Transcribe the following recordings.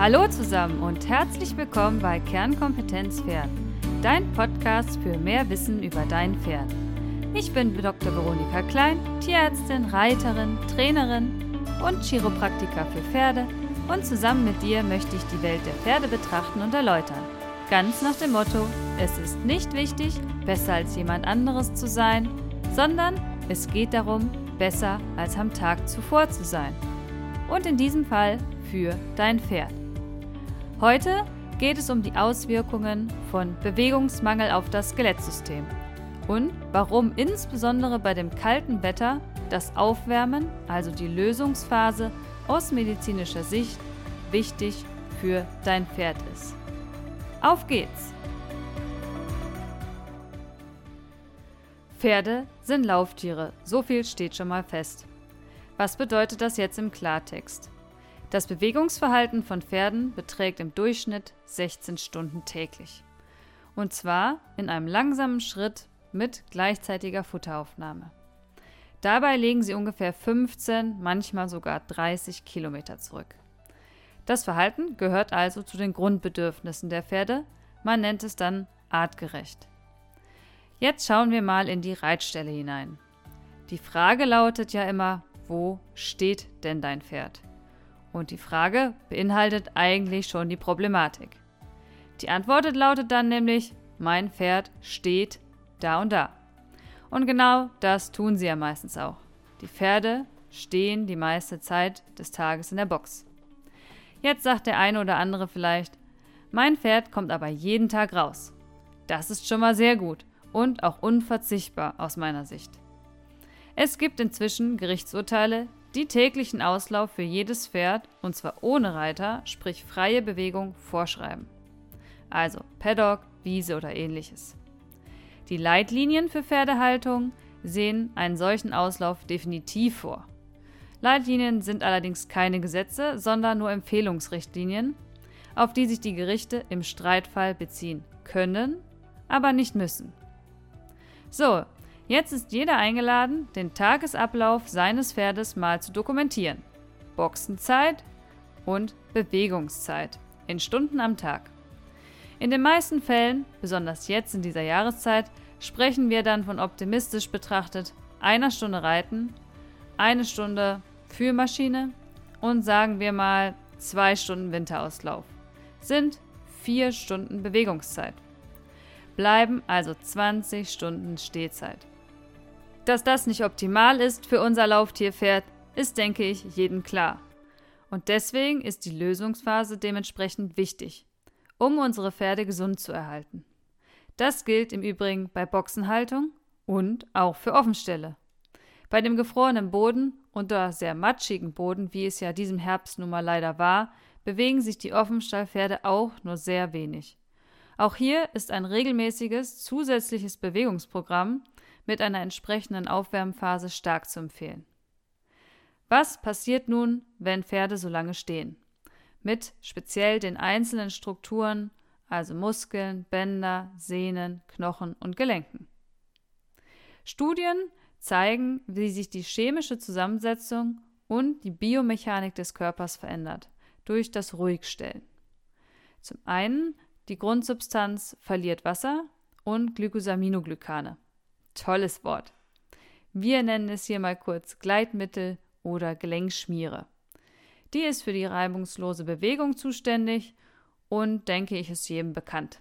Hallo zusammen und herzlich willkommen bei Kernkompetenz Pferd, dein Podcast für mehr Wissen über dein Pferd. Ich bin Dr. Veronika Klein, Tierärztin, Reiterin, Trainerin und Chiropraktiker für Pferde und zusammen mit dir möchte ich die Welt der Pferde betrachten und erläutern. Ganz nach dem Motto, es ist nicht wichtig, besser als jemand anderes zu sein, sondern es geht darum, besser als am Tag zuvor zu sein. Und in diesem Fall für dein Pferd. Heute geht es um die Auswirkungen von Bewegungsmangel auf das Skelettsystem und warum insbesondere bei dem kalten Wetter das Aufwärmen, also die Lösungsphase aus medizinischer Sicht, wichtig für dein Pferd ist. Auf geht's! Pferde sind Lauftiere, so viel steht schon mal fest. Was bedeutet das jetzt im Klartext? Das Bewegungsverhalten von Pferden beträgt im Durchschnitt 16 Stunden täglich. Und zwar in einem langsamen Schritt mit gleichzeitiger Futteraufnahme. Dabei legen sie ungefähr 15, manchmal sogar 30 Kilometer zurück. Das Verhalten gehört also zu den Grundbedürfnissen der Pferde, man nennt es dann artgerecht. Jetzt schauen wir mal in die Reitstelle hinein. Die Frage lautet ja immer, wo steht denn dein Pferd? Und die Frage beinhaltet eigentlich schon die Problematik. Die Antwort lautet dann nämlich, mein Pferd steht da und da. Und genau das tun sie ja meistens auch. Die Pferde stehen die meiste Zeit des Tages in der Box. Jetzt sagt der eine oder andere vielleicht, mein Pferd kommt aber jeden Tag raus. Das ist schon mal sehr gut und auch unverzichtbar aus meiner Sicht. Es gibt inzwischen Gerichtsurteile, die täglichen Auslauf für jedes Pferd, und zwar ohne Reiter, sprich freie Bewegung, vorschreiben. Also Paddock, Wiese oder ähnliches. Die Leitlinien für Pferdehaltung sehen einen solchen Auslauf definitiv vor. Leitlinien sind allerdings keine Gesetze, sondern nur Empfehlungsrichtlinien, auf die sich die Gerichte im Streitfall beziehen können, aber nicht müssen. So, Jetzt ist jeder eingeladen, den Tagesablauf seines Pferdes mal zu dokumentieren. Boxenzeit und Bewegungszeit in Stunden am Tag. In den meisten Fällen, besonders jetzt in dieser Jahreszeit, sprechen wir dann von optimistisch betrachtet einer Stunde Reiten, eine Stunde Führmaschine und sagen wir mal zwei Stunden Winterauslauf. Sind vier Stunden Bewegungszeit. Bleiben also 20 Stunden Stehzeit. Dass das nicht optimal ist für unser Lauftierpferd, ist, denke ich, jedem klar. Und deswegen ist die Lösungsphase dementsprechend wichtig, um unsere Pferde gesund zu erhalten. Das gilt im Übrigen bei Boxenhaltung und auch für Offenstelle. Bei dem gefrorenen Boden unter sehr matschigen Boden, wie es ja diesem Herbst nun mal leider war, bewegen sich die Offenstallpferde auch nur sehr wenig. Auch hier ist ein regelmäßiges zusätzliches Bewegungsprogramm mit einer entsprechenden Aufwärmphase stark zu empfehlen. Was passiert nun, wenn Pferde so lange stehen? Mit speziell den einzelnen Strukturen, also Muskeln, Bänder, Sehnen, Knochen und Gelenken. Studien zeigen, wie sich die chemische Zusammensetzung und die Biomechanik des Körpers verändert durch das Ruhigstellen. Zum einen die Grundsubstanz verliert Wasser und Glycosaminoglycane. Tolles Wort. Wir nennen es hier mal kurz Gleitmittel oder Gelenkschmiere. Die ist für die reibungslose Bewegung zuständig und denke ich ist jedem bekannt.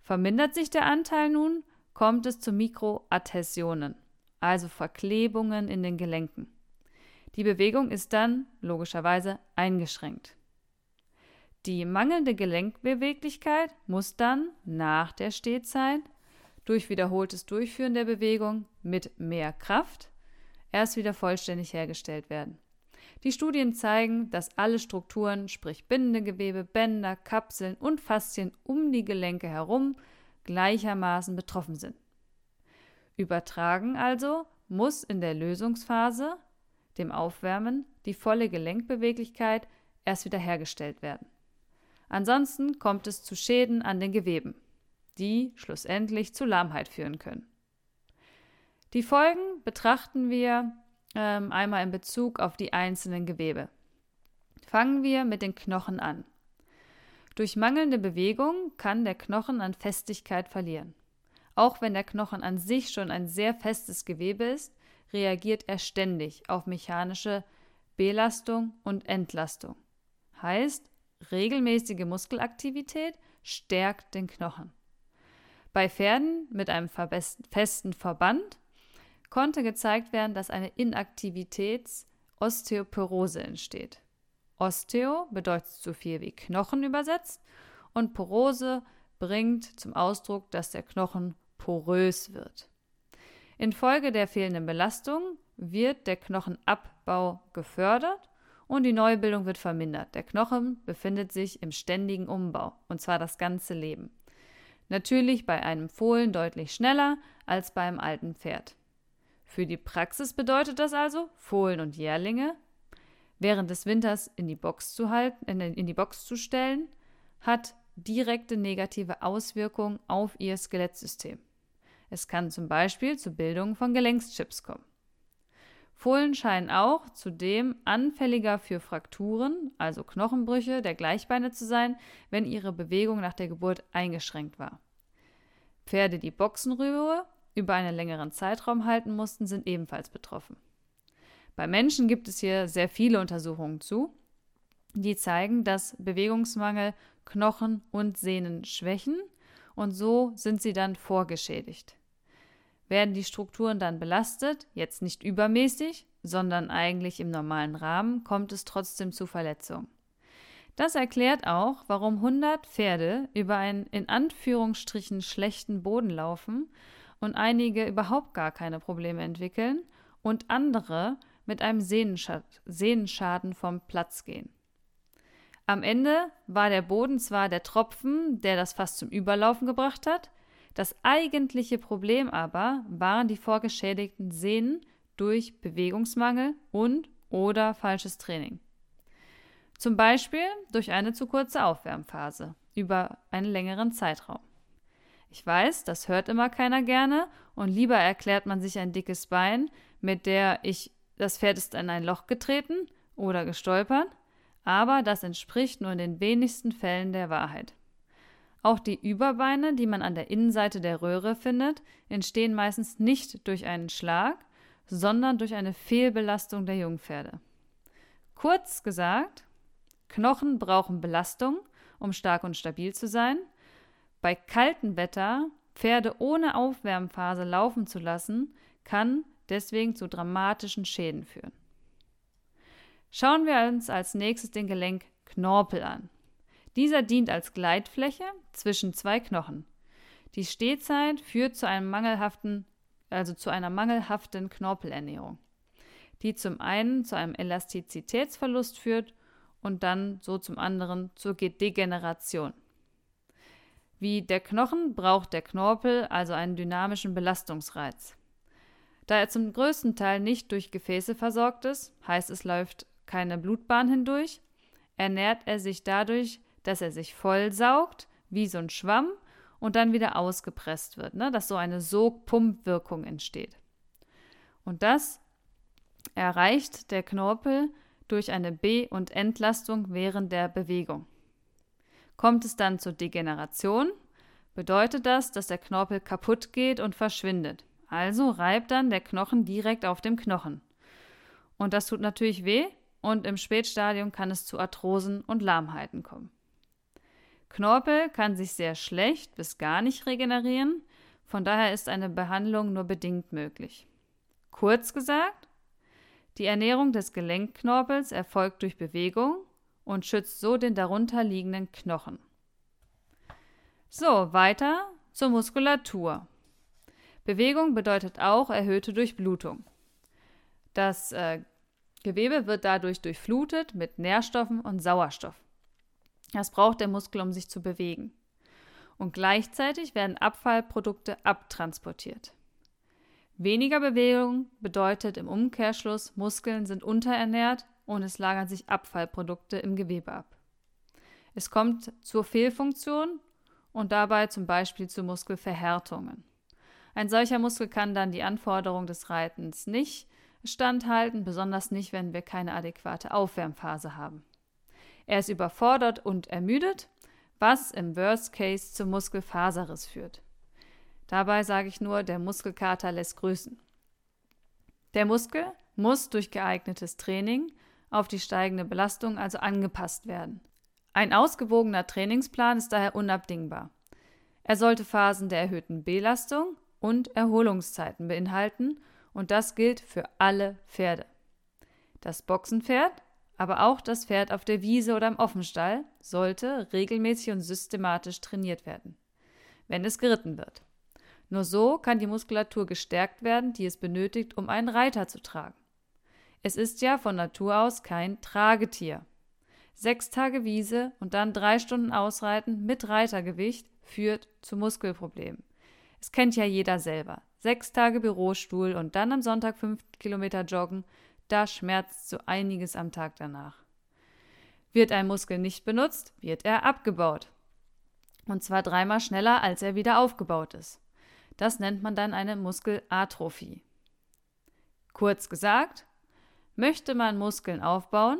Vermindert sich der Anteil nun, kommt es zu Mikroadhäsionen, also Verklebungen in den Gelenken. Die Bewegung ist dann logischerweise eingeschränkt. Die mangelnde Gelenkbeweglichkeit muss dann nach der Stehzeit durch wiederholtes Durchführen der Bewegung mit mehr Kraft erst wieder vollständig hergestellt werden. Die Studien zeigen, dass alle Strukturen, sprich Bindegewebe, Bänder, Kapseln und Faszien um die Gelenke herum gleichermaßen betroffen sind. Übertragen also muss in der Lösungsphase, dem Aufwärmen, die volle Gelenkbeweglichkeit erst wieder hergestellt werden. Ansonsten kommt es zu Schäden an den Geweben die schlussendlich zu Lahmheit führen können. Die Folgen betrachten wir ähm, einmal in Bezug auf die einzelnen Gewebe. Fangen wir mit den Knochen an. Durch mangelnde Bewegung kann der Knochen an Festigkeit verlieren. Auch wenn der Knochen an sich schon ein sehr festes Gewebe ist, reagiert er ständig auf mechanische Belastung und Entlastung. Heißt, regelmäßige Muskelaktivität stärkt den Knochen. Bei Pferden mit einem festen Verband konnte gezeigt werden, dass eine Inaktivitäts-Osteoporose entsteht. Osteo bedeutet so viel wie Knochen übersetzt und Porose bringt zum Ausdruck, dass der Knochen porös wird. Infolge der fehlenden Belastung wird der Knochenabbau gefördert und die Neubildung wird vermindert. Der Knochen befindet sich im ständigen Umbau, und zwar das ganze Leben. Natürlich bei einem Fohlen deutlich schneller als beim alten Pferd. Für die Praxis bedeutet das also, Fohlen und Jährlinge während des Winters in die Box zu halten, in die Box zu stellen, hat direkte negative Auswirkungen auf ihr Skelettsystem. Es kann zum Beispiel zur Bildung von Gelenkschips kommen. Fohlen scheinen auch zudem anfälliger für Frakturen, also Knochenbrüche der Gleichbeine zu sein, wenn ihre Bewegung nach der Geburt eingeschränkt war. Pferde, die Boxenruhe über einen längeren Zeitraum halten mussten, sind ebenfalls betroffen. Bei Menschen gibt es hier sehr viele Untersuchungen zu, die zeigen, dass Bewegungsmangel Knochen und Sehnen schwächen und so sind sie dann vorgeschädigt. Werden die Strukturen dann belastet, jetzt nicht übermäßig, sondern eigentlich im normalen Rahmen, kommt es trotzdem zu Verletzungen. Das erklärt auch, warum 100 Pferde über einen in Anführungsstrichen schlechten Boden laufen und einige überhaupt gar keine Probleme entwickeln und andere mit einem Sehnenschaden vom Platz gehen. Am Ende war der Boden zwar der Tropfen, der das Fass zum Überlaufen gebracht hat, das eigentliche Problem aber waren die vorgeschädigten Sehnen durch Bewegungsmangel und oder falsches Training. Zum Beispiel durch eine zu kurze Aufwärmphase über einen längeren Zeitraum. Ich weiß, das hört immer keiner gerne und lieber erklärt man sich ein dickes Bein, mit der ich das Pferd ist in ein Loch getreten oder gestolpert, aber das entspricht nur in den wenigsten Fällen der Wahrheit. Auch die Überbeine, die man an der Innenseite der Röhre findet, entstehen meistens nicht durch einen Schlag, sondern durch eine Fehlbelastung der Jungpferde. Kurz gesagt, Knochen brauchen Belastung, um stark und stabil zu sein. Bei kaltem Wetter Pferde ohne Aufwärmphase laufen zu lassen, kann deswegen zu dramatischen Schäden führen. Schauen wir uns als nächstes den Gelenkknorpel an. Dieser dient als Gleitfläche zwischen zwei Knochen. Die Stehzeit führt zu einem mangelhaften, also zu einer mangelhaften Knorpelernährung, die zum einen zu einem Elastizitätsverlust führt und dann so zum anderen zur Degeneration. Wie der Knochen braucht der Knorpel also einen dynamischen Belastungsreiz. Da er zum größten Teil nicht durch Gefäße versorgt ist, heißt es läuft keine Blutbahn hindurch, ernährt er sich dadurch, dass er sich vollsaugt, wie so ein Schwamm, und dann wieder ausgepresst wird, ne? dass so eine Sog-Pump-Wirkung entsteht. Und das erreicht der Knorpel durch eine B- und Entlastung während der Bewegung. Kommt es dann zur Degeneration, bedeutet das, dass der Knorpel kaputt geht und verschwindet. Also reibt dann der Knochen direkt auf dem Knochen. Und das tut natürlich weh und im Spätstadium kann es zu Arthrosen und Lahmheiten kommen. Knorpel kann sich sehr schlecht bis gar nicht regenerieren, von daher ist eine Behandlung nur bedingt möglich. Kurz gesagt, die Ernährung des Gelenkknorpels erfolgt durch Bewegung und schützt so den darunter liegenden Knochen. So, weiter zur Muskulatur. Bewegung bedeutet auch erhöhte Durchblutung. Das äh, Gewebe wird dadurch durchflutet mit Nährstoffen und Sauerstoff. Das braucht der Muskel, um sich zu bewegen. Und gleichzeitig werden Abfallprodukte abtransportiert. Weniger Bewegung bedeutet im Umkehrschluss, Muskeln sind unterernährt und es lagern sich Abfallprodukte im Gewebe ab. Es kommt zur Fehlfunktion und dabei zum Beispiel zu Muskelverhärtungen. Ein solcher Muskel kann dann die Anforderung des Reitens nicht standhalten, besonders nicht, wenn wir keine adäquate Aufwärmphase haben. Er ist überfordert und ermüdet, was im Worst Case zum Muskelfaserriss führt. Dabei sage ich nur, der Muskelkater lässt grüßen. Der Muskel muss durch geeignetes Training auf die steigende Belastung also angepasst werden. Ein ausgewogener Trainingsplan ist daher unabdingbar. Er sollte Phasen der erhöhten Belastung und Erholungszeiten beinhalten und das gilt für alle Pferde. Das Boxenpferd, aber auch das Pferd auf der Wiese oder im Offenstall sollte regelmäßig und systematisch trainiert werden, wenn es geritten wird. Nur so kann die Muskulatur gestärkt werden, die es benötigt, um einen Reiter zu tragen. Es ist ja von Natur aus kein Tragetier. Sechs Tage Wiese und dann drei Stunden Ausreiten mit Reitergewicht führt zu Muskelproblemen. Es kennt ja jeder selber. Sechs Tage Bürostuhl und dann am Sonntag fünf Kilometer joggen, da schmerzt so einiges am Tag danach. Wird ein Muskel nicht benutzt, wird er abgebaut. Und zwar dreimal schneller, als er wieder aufgebaut ist. Das nennt man dann eine Muskelatrophie. Kurz gesagt, möchte man Muskeln aufbauen,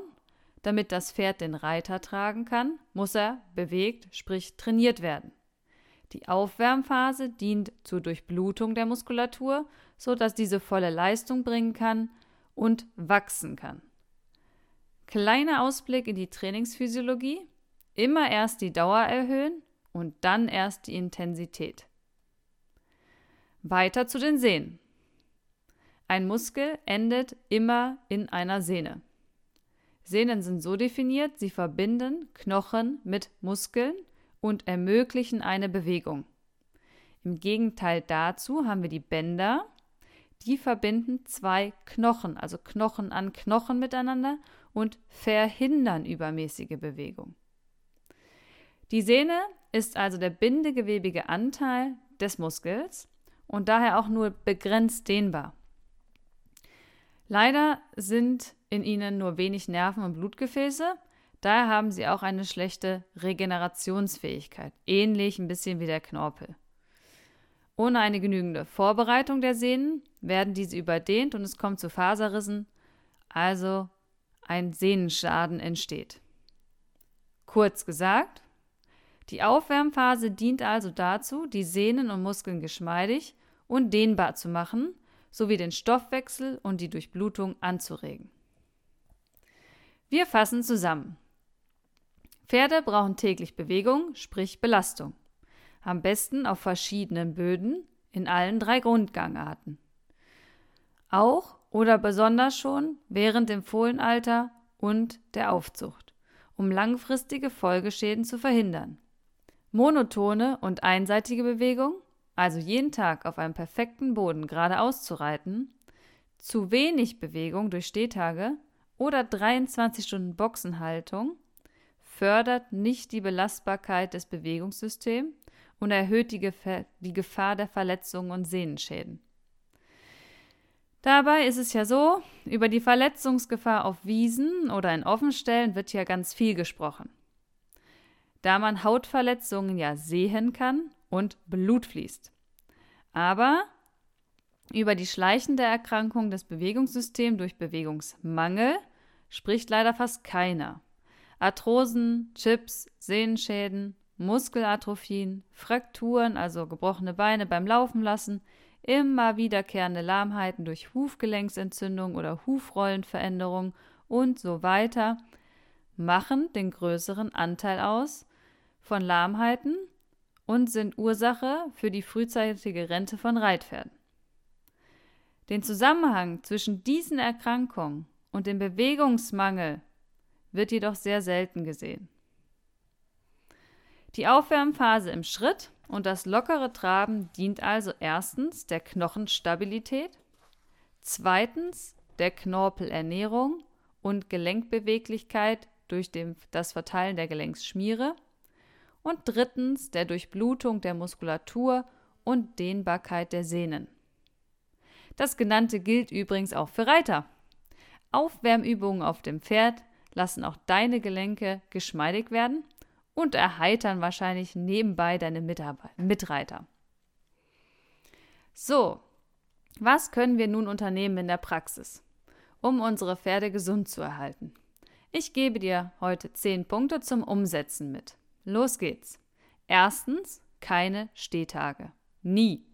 damit das Pferd den Reiter tragen kann, muss er bewegt, sprich trainiert werden. Die Aufwärmphase dient zur Durchblutung der Muskulatur, so dass diese volle Leistung bringen kann und wachsen kann. Kleiner Ausblick in die Trainingsphysiologie. Immer erst die Dauer erhöhen und dann erst die Intensität. Weiter zu den Sehnen. Ein Muskel endet immer in einer Sehne. Sehnen sind so definiert, sie verbinden Knochen mit Muskeln und ermöglichen eine Bewegung. Im Gegenteil dazu haben wir die Bänder, die verbinden zwei Knochen, also Knochen an Knochen miteinander und verhindern übermäßige Bewegung. Die Sehne ist also der bindegewebige Anteil des Muskels und daher auch nur begrenzt dehnbar. Leider sind in ihnen nur wenig Nerven und Blutgefäße, daher haben sie auch eine schlechte Regenerationsfähigkeit, ähnlich ein bisschen wie der Knorpel. Ohne eine genügende Vorbereitung der Sehnen werden diese überdehnt und es kommt zu Faserrissen, also ein Sehnenschaden entsteht. Kurz gesagt, die Aufwärmphase dient also dazu, die Sehnen und Muskeln geschmeidig und dehnbar zu machen, sowie den Stoffwechsel und die Durchblutung anzuregen. Wir fassen zusammen. Pferde brauchen täglich Bewegung, sprich Belastung. Am besten auf verschiedenen Böden in allen drei Grundgangarten. Auch oder besonders schon während dem Fohlenalter und der Aufzucht, um langfristige Folgeschäden zu verhindern. Monotone und einseitige Bewegung, also jeden Tag auf einem perfekten Boden geradeaus zu reiten, zu wenig Bewegung durch Stehtage oder 23 Stunden Boxenhaltung fördert nicht die Belastbarkeit des Bewegungssystems und erhöht die, Gefahr, die Gefahr der Verletzungen und Sehnenschäden. Dabei ist es ja so, über die Verletzungsgefahr auf Wiesen oder in Offenstellen wird ja ganz viel gesprochen da man Hautverletzungen ja sehen kann und Blut fließt. Aber über die schleichende Erkrankung des Bewegungssystems durch Bewegungsmangel spricht leider fast keiner. Arthrosen, Chips, Sehnenschäden, Muskelatrophien, Frakturen, also gebrochene Beine beim Laufen lassen, immer wiederkehrende Lahmheiten durch Hufgelenksentzündung oder Hufrollenveränderung und so weiter machen den größeren Anteil aus von Lahmheiten und sind Ursache für die frühzeitige Rente von Reitpferden. Den Zusammenhang zwischen diesen Erkrankungen und dem Bewegungsmangel wird jedoch sehr selten gesehen. Die Aufwärmphase im Schritt und das lockere Traben dient also erstens der Knochenstabilität, zweitens der Knorpelernährung und Gelenkbeweglichkeit durch das Verteilen der Gelenksschmiere und drittens der Durchblutung der Muskulatur und Dehnbarkeit der Sehnen. Das genannte gilt übrigens auch für Reiter. Aufwärmübungen auf dem Pferd lassen auch deine Gelenke geschmeidig werden und erheitern wahrscheinlich nebenbei deine Mitreiter. So, was können wir nun unternehmen in der Praxis, um unsere Pferde gesund zu erhalten? Ich gebe dir heute 10 Punkte zum Umsetzen mit. Los geht's. Erstens, keine Stehtage. Nie.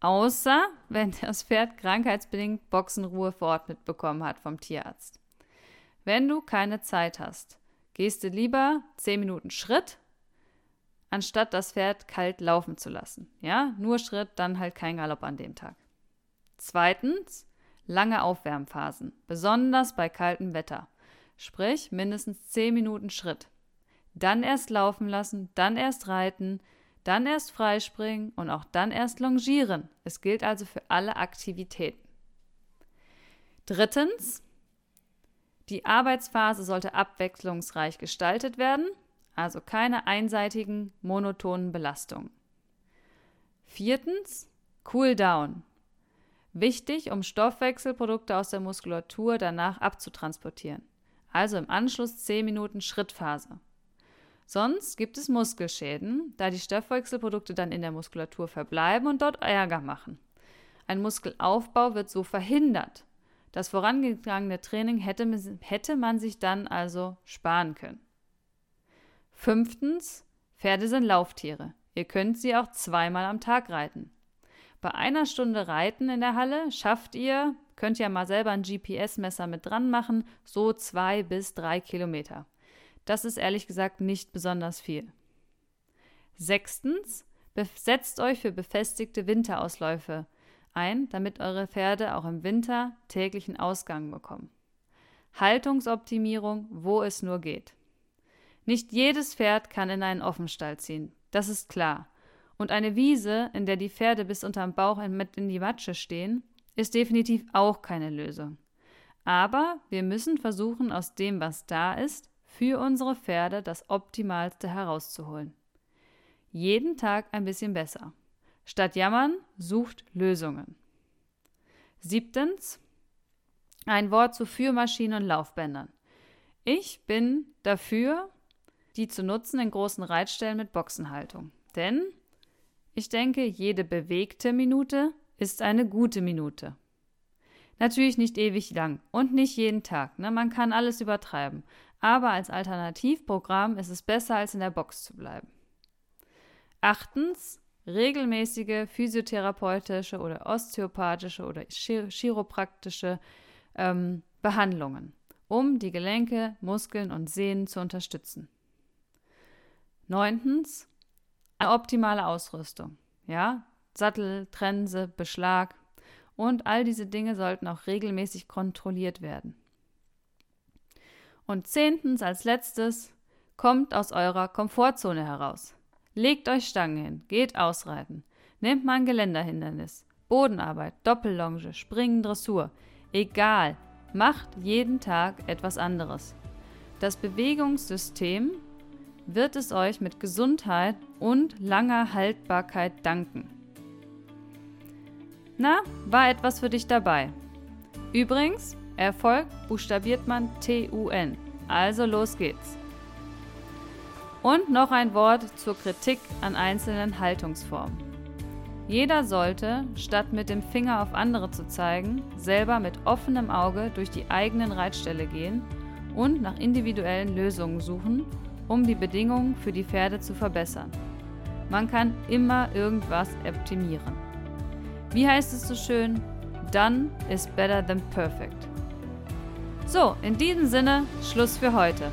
Außer, wenn das Pferd krankheitsbedingt Boxenruhe vor Ort mitbekommen hat vom Tierarzt. Wenn du keine Zeit hast, gehst du lieber 10 Minuten Schritt, anstatt das Pferd kalt laufen zu lassen. Ja, nur Schritt, dann halt kein Galopp an dem Tag. Zweitens, lange Aufwärmphasen, besonders bei kaltem Wetter. Sprich, mindestens 10 Minuten Schritt. Dann erst laufen lassen, dann erst reiten, dann erst freispringen und auch dann erst longieren. Es gilt also für alle Aktivitäten. Drittens, die Arbeitsphase sollte abwechslungsreich gestaltet werden, also keine einseitigen, monotonen Belastungen. Viertens, Cool Down. Wichtig, um Stoffwechselprodukte aus der Muskulatur danach abzutransportieren. Also im Anschluss 10 Minuten Schrittphase. Sonst gibt es Muskelschäden, da die Stoffwechselprodukte dann in der Muskulatur verbleiben und dort Ärger machen. Ein Muskelaufbau wird so verhindert. Das vorangegangene Training hätte, hätte man sich dann also sparen können. Fünftens, Pferde sind Lauftiere. Ihr könnt sie auch zweimal am Tag reiten. Bei einer Stunde Reiten in der Halle schafft ihr, könnt ihr mal selber ein GPS-Messer mit dran machen, so zwei bis drei Kilometer. Das ist ehrlich gesagt nicht besonders viel. Sechstens, setzt euch für befestigte Winterausläufe ein, damit eure Pferde auch im Winter täglichen Ausgang bekommen. Haltungsoptimierung, wo es nur geht. Nicht jedes Pferd kann in einen Offenstall ziehen, das ist klar. Und eine Wiese, in der die Pferde bis unterm Bauch mit in die Matsche stehen, ist definitiv auch keine Lösung. Aber wir müssen versuchen, aus dem, was da ist, für unsere Pferde das Optimalste herauszuholen. Jeden Tag ein bisschen besser. Statt jammern, sucht Lösungen. Siebtens, ein Wort zu Führmaschinen und Laufbändern. Ich bin dafür, die zu nutzen in großen Reitstellen mit Boxenhaltung. Denn ich denke, jede bewegte Minute ist eine gute Minute. Natürlich nicht ewig lang und nicht jeden Tag. Ne? Man kann alles übertreiben. Aber als Alternativprogramm ist es besser, als in der Box zu bleiben. Achtens, regelmäßige physiotherapeutische oder osteopathische oder chiropraktische ähm, Behandlungen, um die Gelenke, Muskeln und Sehnen zu unterstützen. Neuntens, eine optimale Ausrüstung. Ja, Sattel, Trense, Beschlag und all diese Dinge sollten auch regelmäßig kontrolliert werden. Und zehntens als letztes, kommt aus eurer Komfortzone heraus. Legt euch Stangen hin, geht ausreiten, nehmt mal ein Geländerhindernis, Bodenarbeit, Doppellonge, Springen, Dressur. Egal, macht jeden Tag etwas anderes. Das Bewegungssystem wird es euch mit Gesundheit und langer Haltbarkeit danken. Na, war etwas für dich dabei? Übrigens, Erfolg buchstabiert man T-U-N. Also los geht's. Und noch ein Wort zur Kritik an einzelnen Haltungsformen. Jeder sollte, statt mit dem Finger auf andere zu zeigen, selber mit offenem Auge durch die eigenen Reitställe gehen und nach individuellen Lösungen suchen, um die Bedingungen für die Pferde zu verbessern. Man kann immer irgendwas optimieren. Wie heißt es so schön? Done is better than perfect. So, in diesem Sinne, Schluss für heute.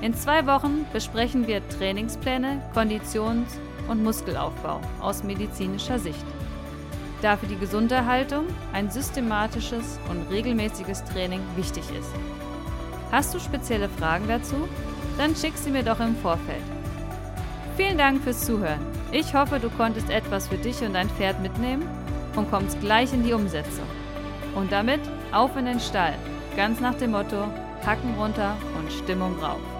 In zwei Wochen besprechen wir Trainingspläne, Konditions- und Muskelaufbau aus medizinischer Sicht. Da für die Gesunderhaltung ein systematisches und regelmäßiges Training wichtig ist. Hast du spezielle Fragen dazu? Dann schick sie mir doch im Vorfeld. Vielen Dank fürs Zuhören. Ich hoffe, du konntest etwas für dich und dein Pferd mitnehmen und kommst gleich in die Umsetzung. Und damit auf in den Stall. Ganz nach dem Motto, Hacken runter und Stimmung rauf.